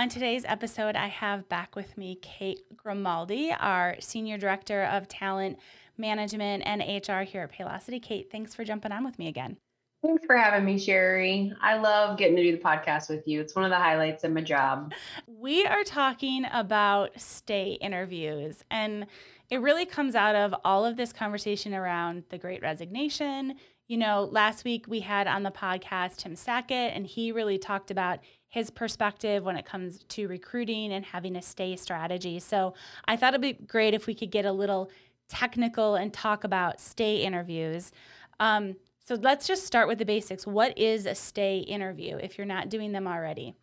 On today's episode, I have back with me Kate Grimaldi, our Senior Director of Talent Management and HR here at Paylocity. Kate, thanks for jumping on with me again. Thanks for having me, Sherry. I love getting to do the podcast with you. It's one of the highlights of my job. We are talking about stay interviews, and it really comes out of all of this conversation around the great resignation. You know, last week we had on the podcast Tim Sackett, and he really talked about his perspective when it comes to recruiting and having a stay strategy. So I thought it'd be great if we could get a little technical and talk about stay interviews. Um, so let's just start with the basics. What is a stay interview if you're not doing them already?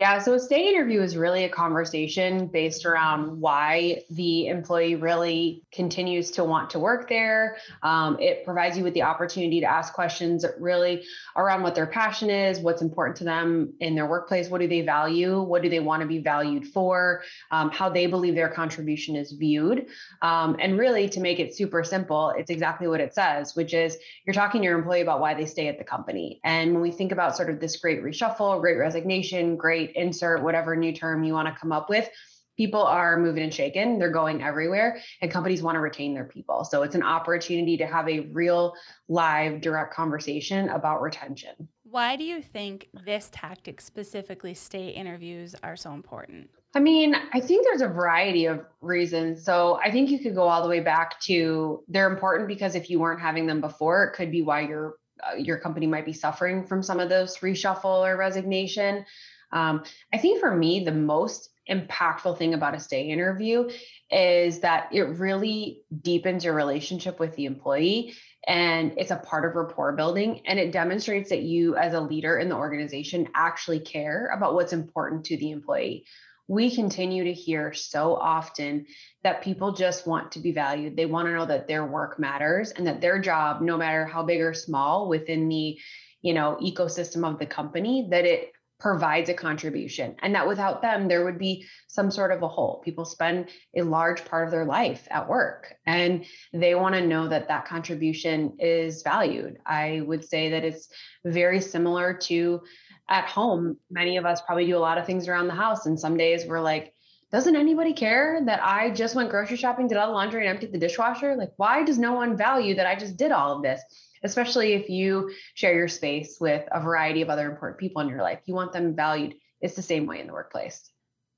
Yeah, so a stay interview is really a conversation based around why the employee really continues to want to work there. Um, it provides you with the opportunity to ask questions really around what their passion is, what's important to them in their workplace, what do they value, what do they want to be valued for, um, how they believe their contribution is viewed. Um, and really, to make it super simple, it's exactly what it says, which is you're talking to your employee about why they stay at the company. And when we think about sort of this great reshuffle, great resignation, great insert whatever new term you want to come up with people are moving and shaking they're going everywhere and companies want to retain their people so it's an opportunity to have a real live direct conversation about retention why do you think this tactic specifically stay interviews are so important I mean, I think there's a variety of reasons. So I think you could go all the way back to they're important because if you weren't having them before, it could be why your uh, your company might be suffering from some of those reshuffle or resignation. Um, I think for me, the most impactful thing about a stay interview is that it really deepens your relationship with the employee and it's a part of rapport building and it demonstrates that you as a leader in the organization actually care about what's important to the employee. We continue to hear so often that people just want to be valued. They want to know that their work matters and that their job no matter how big or small within the you know ecosystem of the company that it provides a contribution and that without them there would be some sort of a hole people spend a large part of their life at work and they want to know that that contribution is valued i would say that it's very similar to at home many of us probably do a lot of things around the house and some days we're like doesn't anybody care that I just went grocery shopping, did all the laundry, and emptied the dishwasher? Like, why does no one value that I just did all of this? Especially if you share your space with a variety of other important people in your life. You want them valued. It's the same way in the workplace.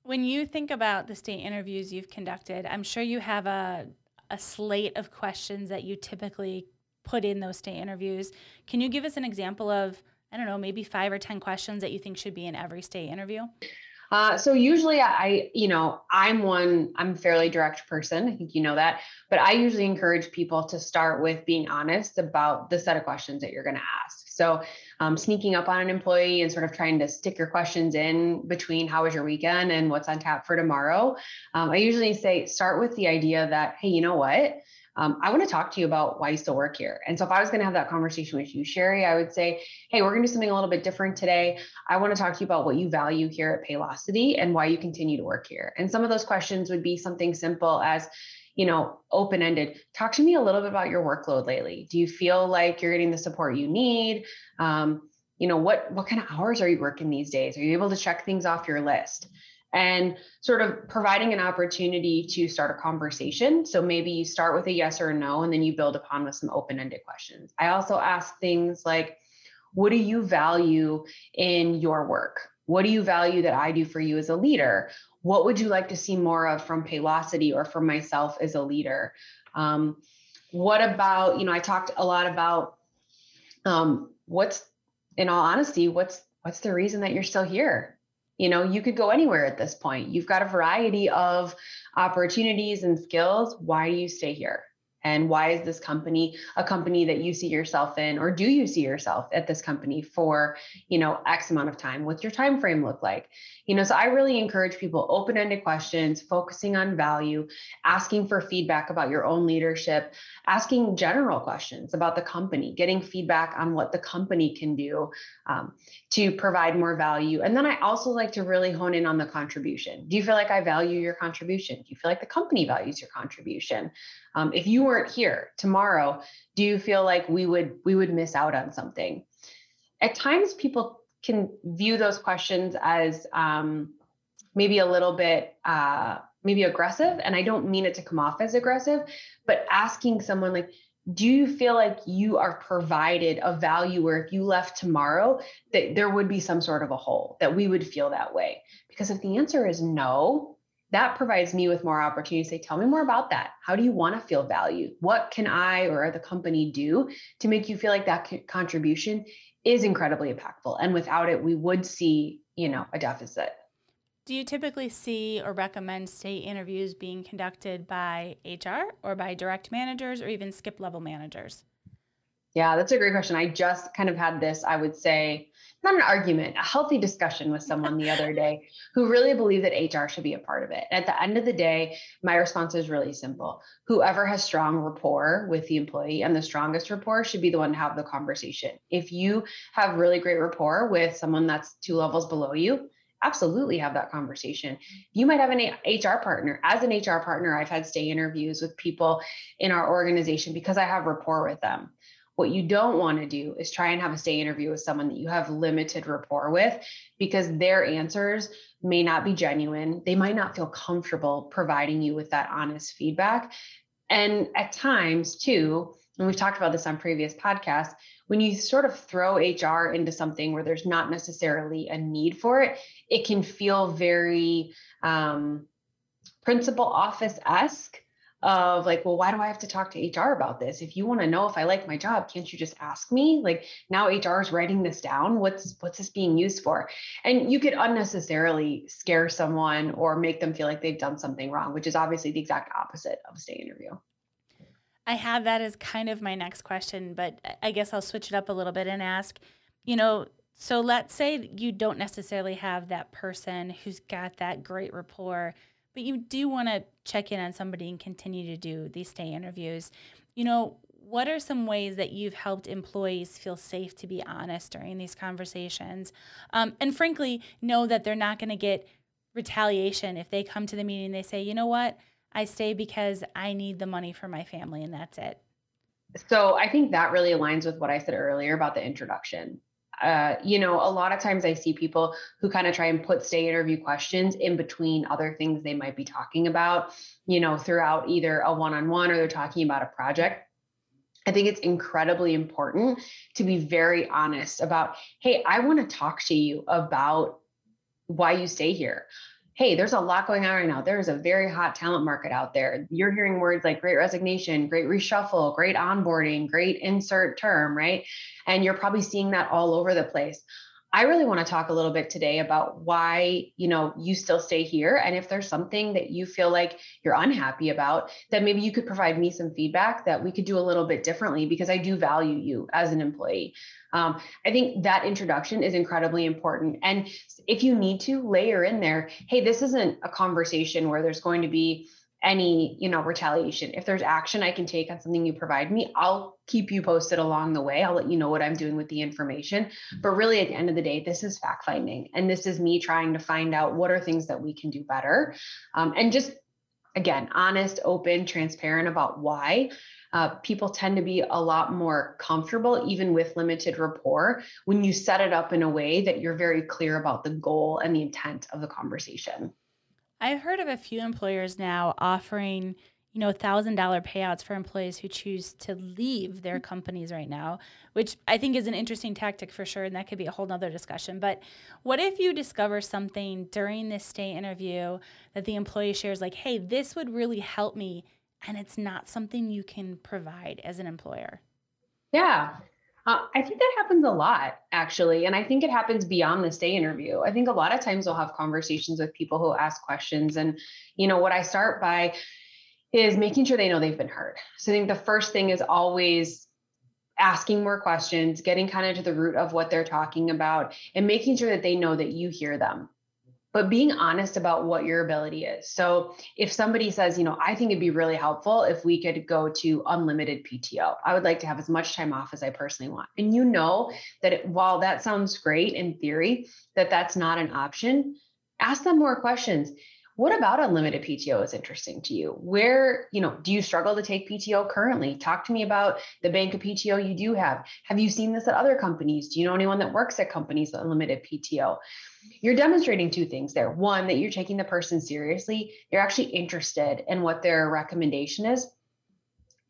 When you think about the stay interviews you've conducted, I'm sure you have a, a slate of questions that you typically put in those stay interviews. Can you give us an example of, I don't know, maybe five or 10 questions that you think should be in every stay interview? Uh, so usually I, you know, I'm one, I'm a fairly direct person. I think you know that, but I usually encourage people to start with being honest about the set of questions that you're going to ask. So um, sneaking up on an employee and sort of trying to stick your questions in between how was your weekend and what's on tap for tomorrow. Um, I usually say, start with the idea that, hey, you know what? Um, I want to talk to you about why you still work here. And so if I was going to have that conversation with you, Sherry, I would say, hey, we're going to do something a little bit different today. I want to talk to you about what you value here at Paylocity and why you continue to work here. And some of those questions would be something simple as, you know, open ended. Talk to me a little bit about your workload lately. Do you feel like you're getting the support you need? Um, you know, what what kind of hours are you working these days? Are you able to check things off your list? And sort of providing an opportunity to start a conversation. So maybe you start with a yes or a no, and then you build upon with some open ended questions. I also ask things like, what do you value in your work? What do you value that I do for you as a leader? What would you like to see more of from Paylocity or from myself as a leader? Um, what about, you know, I talked a lot about um, what's, in all honesty, what's what's the reason that you're still here? You know you could go anywhere at this point. You've got a variety of opportunities and skills. Why do you stay here and why is this company a company that you see yourself in or do you see yourself at this company for you know x amount of time? What's your time frame look like? You know so i really encourage people open-ended questions focusing on value asking for feedback about your own leadership asking general questions about the company getting feedback on what the company can do um, to provide more value. And then i also like to really hone in on the contribution. Do you feel like i value your contribution? Do you feel like the company values your contribution? Um, if you weren't here tomorrow do you feel like we would we would miss out on something? At times people can view those questions as um, maybe a little bit uh, maybe aggressive and i don't mean it to come off as aggressive but asking someone like do you feel like you are provided a value where if you left tomorrow that there would be some sort of a hole that we would feel that way? Because if the answer is no that provides me with more opportunity to say, tell me more about that. How do you want to feel valued? What can I or the company do to make you feel like that contribution is incredibly impactful? And without it, we would see, you know, a deficit. Do you typically see or recommend stay interviews being conducted by HR or by direct managers or even skip level managers? Yeah, that's a great question. I just kind of had this, I would say, not an argument, a healthy discussion with someone the other day who really believed that HR should be a part of it. At the end of the day, my response is really simple. Whoever has strong rapport with the employee and the strongest rapport should be the one to have the conversation. If you have really great rapport with someone that's two levels below you, absolutely have that conversation. You might have an HR partner. As an HR partner, I've had stay interviews with people in our organization because I have rapport with them. What you don't want to do is try and have a stay interview with someone that you have limited rapport with because their answers may not be genuine. They might not feel comfortable providing you with that honest feedback. And at times, too, and we've talked about this on previous podcasts, when you sort of throw HR into something where there's not necessarily a need for it, it can feel very um, principal office esque of like, well, why do I have to talk to HR about this? If you want to know if I like my job, can't you just ask me? Like now HR is writing this down. What's what's this being used for? And you could unnecessarily scare someone or make them feel like they've done something wrong, which is obviously the exact opposite of a stay interview. I have that as kind of my next question, but I guess I'll switch it up a little bit and ask, you know, so let's say you don't necessarily have that person who's got that great rapport but you do want to check in on somebody and continue to do these stay interviews. You know, what are some ways that you've helped employees feel safe to be honest during these conversations? Um, and frankly, know that they're not going to get retaliation if they come to the meeting and they say, you know what, I stay because I need the money for my family and that's it. So I think that really aligns with what I said earlier about the introduction. Uh, you know, a lot of times I see people who kind of try and put stay interview questions in between other things they might be talking about, you know, throughout either a one on one or they're talking about a project. I think it's incredibly important to be very honest about, hey, I want to talk to you about why you stay here hey, there's a lot going on right now. There is a very hot talent market out there. You're hearing words like great resignation, great reshuffle, great onboarding, great insert term, right? And you're probably seeing that all over the place. I really want to talk a little bit today about why, you know, you still stay here and if there's something that you feel like you're unhappy about, that maybe you could provide me some feedback that we could do a little bit differently because I do value you as an employee. Um, I think that introduction is incredibly important. And if you need to layer in there, hey, this isn't a conversation where there's going to be any you know retaliation. If there's action i can take on something you provide me i'll keep you posted along the way. I'll let you know what i'm doing with the information. Mm-hmm. but really at the end of the day this is fact finding and this is me trying to find out what are things that we can do better. Um, and just again honest open transparent about why. Uh, people tend to be a lot more comfortable even with limited rapport when you set it up in a way that you're very clear about the goal and the intent of the conversation I've heard of a few employers now offering, you know, thousand dollar payouts for employees who choose to leave their mm-hmm. companies right now, which I think is an interesting tactic for sure, and that could be a whole nother discussion. But what if you discover something during this stay interview that the employee shares, like, hey, this would really help me, and it's not something you can provide as an employer? Yeah. Uh, I think that happens a lot, actually. And I think it happens beyond the stay interview. I think a lot of times we'll have conversations with people who ask questions. And, you know, what I start by is making sure they know they've been heard. So I think the first thing is always asking more questions, getting kind of to the root of what they're talking about, and making sure that they know that you hear them. But being honest about what your ability is. So if somebody says, you know, I think it'd be really helpful if we could go to unlimited PTO. I would like to have as much time off as I personally want. And you know that it, while that sounds great in theory, that that's not an option. Ask them more questions what about unlimited PTO is interesting to you? Where, you know, do you struggle to take PTO currently? Talk to me about the bank of PTO you do have. Have you seen this at other companies? Do you know anyone that works at companies with unlimited PTO? You're demonstrating two things there. One, that you're taking the person seriously, you're actually interested in what their recommendation is,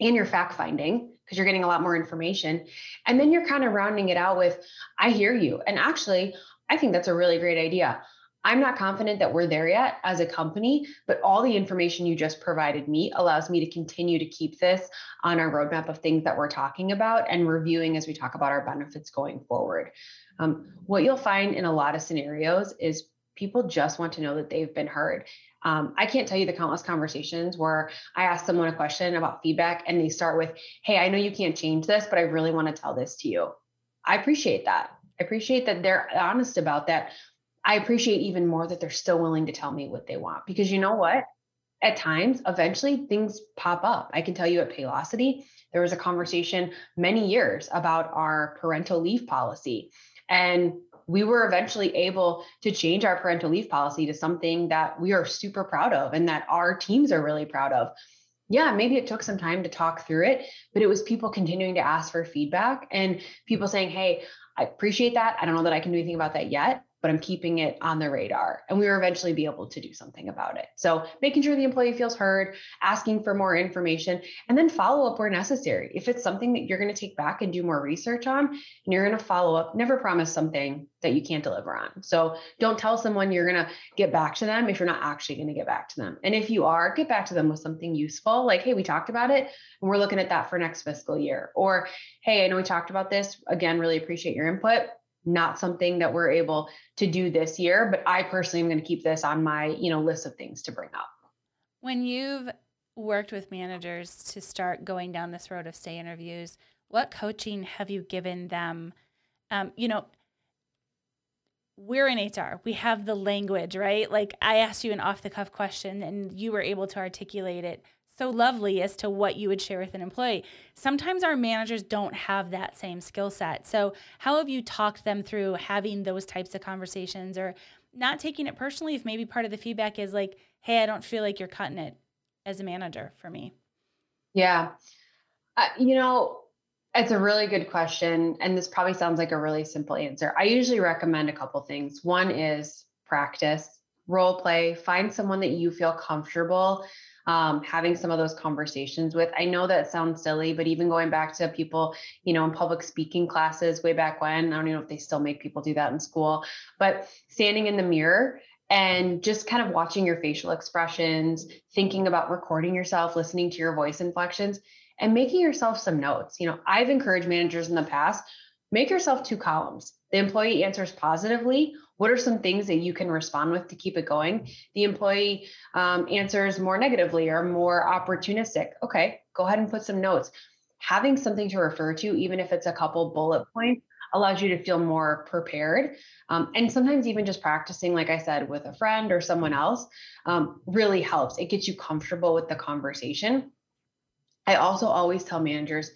and you're fact finding because you're getting a lot more information. And then you're kind of rounding it out with, I hear you. And actually, I think that's a really great idea. I'm not confident that we're there yet as a company, but all the information you just provided me allows me to continue to keep this on our roadmap of things that we're talking about and reviewing as we talk about our benefits going forward. Um, what you'll find in a lot of scenarios is people just want to know that they've been heard. Um, I can't tell you the countless conversations where I ask someone a question about feedback and they start with, Hey, I know you can't change this, but I really want to tell this to you. I appreciate that. I appreciate that they're honest about that. I appreciate even more that they're still willing to tell me what they want because you know what? At times, eventually things pop up. I can tell you at Paylocity, there was a conversation many years about our parental leave policy. And we were eventually able to change our parental leave policy to something that we are super proud of and that our teams are really proud of. Yeah, maybe it took some time to talk through it, but it was people continuing to ask for feedback and people saying, Hey, I appreciate that. I don't know that I can do anything about that yet, but I'm keeping it on the radar. And we will eventually be able to do something about it. So making sure the employee feels heard, asking for more information, and then follow up where necessary. If it's something that you're going to take back and do more research on, and you're going to follow up, never promise something that you can't deliver on. So don't tell someone you're going to get back to them if you're not actually going to get back to them. And if you are, get back to them with something useful, like, hey, we talked about it and we're looking at that for next fiscal year. Or, hey, I know we talked about this. Again, really appreciate your input not something that we're able to do this year but i personally am going to keep this on my you know list of things to bring up. When you've worked with managers to start going down this road of stay interviews what coaching have you given them? Um, you know we're in hr we have the language right? Like i asked you an off the cuff question and you were able to articulate it so lovely as to what you would share with an employee. Sometimes our managers don't have that same skill set. So, how have you talked them through having those types of conversations or not taking it personally if maybe part of the feedback is like, hey, I don't feel like you're cutting it as a manager for me? Yeah. Uh, you know, it's a really good question. And this probably sounds like a really simple answer. I usually recommend a couple things. One is practice, role play, find someone that you feel comfortable um, having some of those conversations with. I know that sounds silly, but even going back to people, you know, in public speaking classes way back when, I don't even know if they still make people do that in school, but standing in the mirror and just kind of watching your facial expressions, thinking about recording yourself, listening to your voice inflections, and making yourself some notes. You know, I've encouraged managers in the past make yourself two columns. The employee answers positively what are some things that you can respond with to keep it going? The employee um, answers more negatively or more opportunistic. Okay, go ahead and put some notes. Having something to refer to, even if it's a couple bullet points, allows you to feel more prepared. Um, and sometimes even just practicing, like I said, with a friend or someone else um, really helps. It gets you comfortable with the conversation. I also always tell managers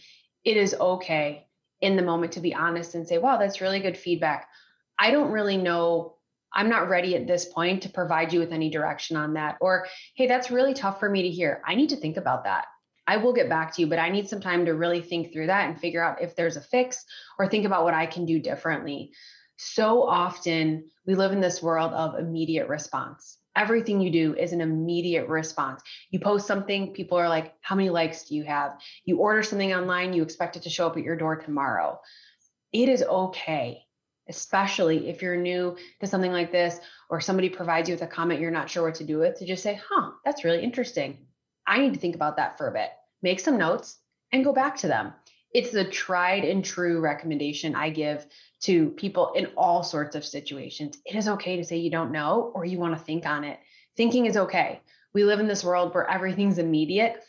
it is okay in the moment to be honest and say, wow, that's really good feedback. I don't really know. I'm not ready at this point to provide you with any direction on that. Or, hey, that's really tough for me to hear. I need to think about that. I will get back to you, but I need some time to really think through that and figure out if there's a fix or think about what I can do differently. So often we live in this world of immediate response. Everything you do is an immediate response. You post something, people are like, How many likes do you have? You order something online, you expect it to show up at your door tomorrow. It is okay especially if you're new to something like this or somebody provides you with a comment you're not sure what to do with, to just say, huh, that's really interesting. I need to think about that for a bit. Make some notes and go back to them. It's the tried and true recommendation I give to people in all sorts of situations. It is okay to say you don't know or you want to think on it. Thinking is okay. we live in this world where everything's immediate.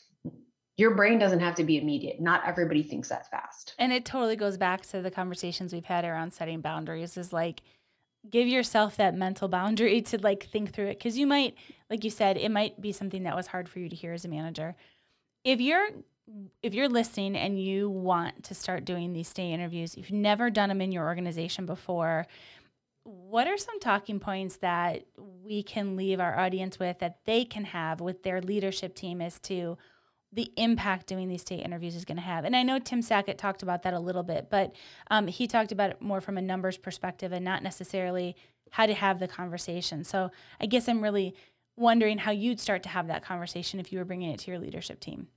Your brain doesn't have to be immediate. Not everybody thinks that fast. And it totally goes back to the conversations we've had around setting boundaries is like give yourself that mental boundary to like think through it cuz you might like you said it might be something that was hard for you to hear as a manager. If you're if you're listening and you want to start doing these stay interviews, you've never done them in your organization before, what are some talking points that we can leave our audience with that they can have with their leadership team as to the impact doing these stay interviews is going to have? And I know Tim Sackett talked about that a little bit, but um, he talked about it more from a numbers perspective and not necessarily how to have the conversation. So I guess I'm really wondering how you'd start to have that conversation if you were bringing it to your leadership team.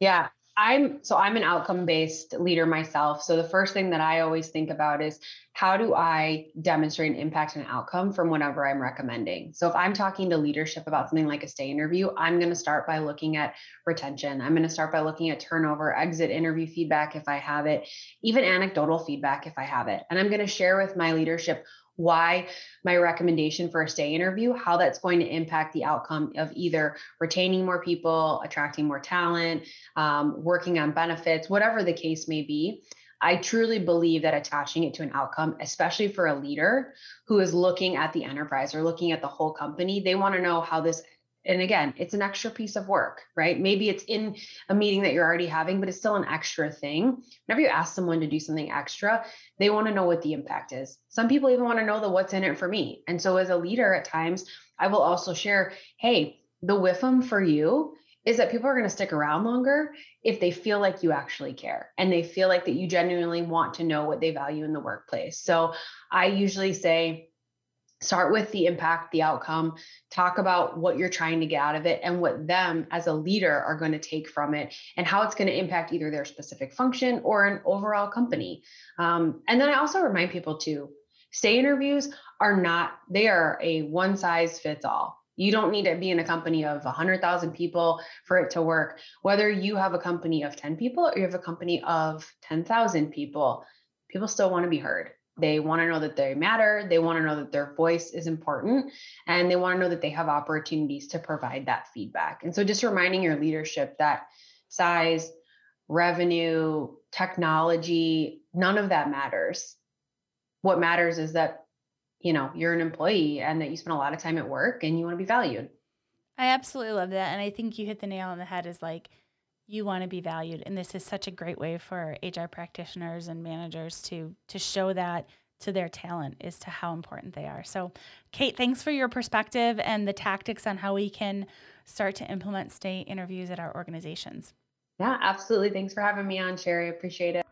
Yeah, I'm so I'm an outcome based leader myself. So the first thing that I always think about is how do I demonstrate an impact and outcome from whatever I'm recommending. So if I'm talking to leadership about something like a stay interview, I'm going to start by looking at retention. I'm going to start by looking at turnover, exit interview feedback if I have it, even anecdotal feedback if I have it. And I'm going to share with my leadership why my recommendation for a stay interview, how that's going to impact the outcome of either retaining more people, attracting more talent, um, working on benefits, whatever the case may be. I truly believe that attaching it to an outcome, especially for a leader who is looking at the enterprise or looking at the whole company, they want to know how this and again, it's an extra piece of work, right? Maybe it's in a meeting that you're already having, but it's still an extra thing. Whenever you ask someone to do something extra, they want to know what the impact is. Some people even want to know the what's in it for me. And so as a leader at times, I will also share, hey, the WIFM for you is that people are going to stick around longer if they feel like you actually care and they feel like that you genuinely want to know what they value in the workplace. So I usually say, start with the impact, the outcome, talk about what you're trying to get out of it and what them as a leader are going to take from it and how it's going to impact either their specific function or an overall company. Um, and then I also remind people to stay interviews are not, they are a one size fits all. You don't need to be in a company of 100,000 people for it to work. Whether you have a company of 10 people or you have a company of 10,000 people, people still want to be heard. They want to know that they matter. They want to know that their voice is important and they want to know that they have opportunities to provide that feedback. And so just reminding your leadership that size, revenue, technology, none of that matters. What matters is that, you know, you're an employee and that you spend a lot of time at work and you want to be valued. I absolutely love that. And I think you hit the nail on the head is like, you want to be valued. And this is such a great way for hr practitioners and managers to to show that to their talent is to how important they are. So kate thanks for your perspective and the tactics on how we can start to implement stay interviews at our organizations. Yeah absolutely. Thanks for having me on sherry. Appreciate it.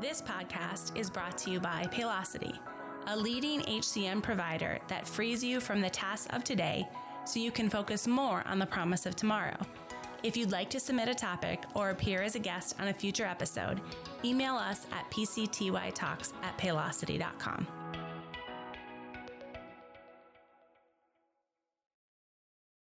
This podcast is brought to you by paylocity a leading hcm provider that frees you from the tasks of today so you can focus more on the promise of tomorrow if you'd like to submit a topic or appear as a guest on a future episode, email us at pctytalks at paylocity.com.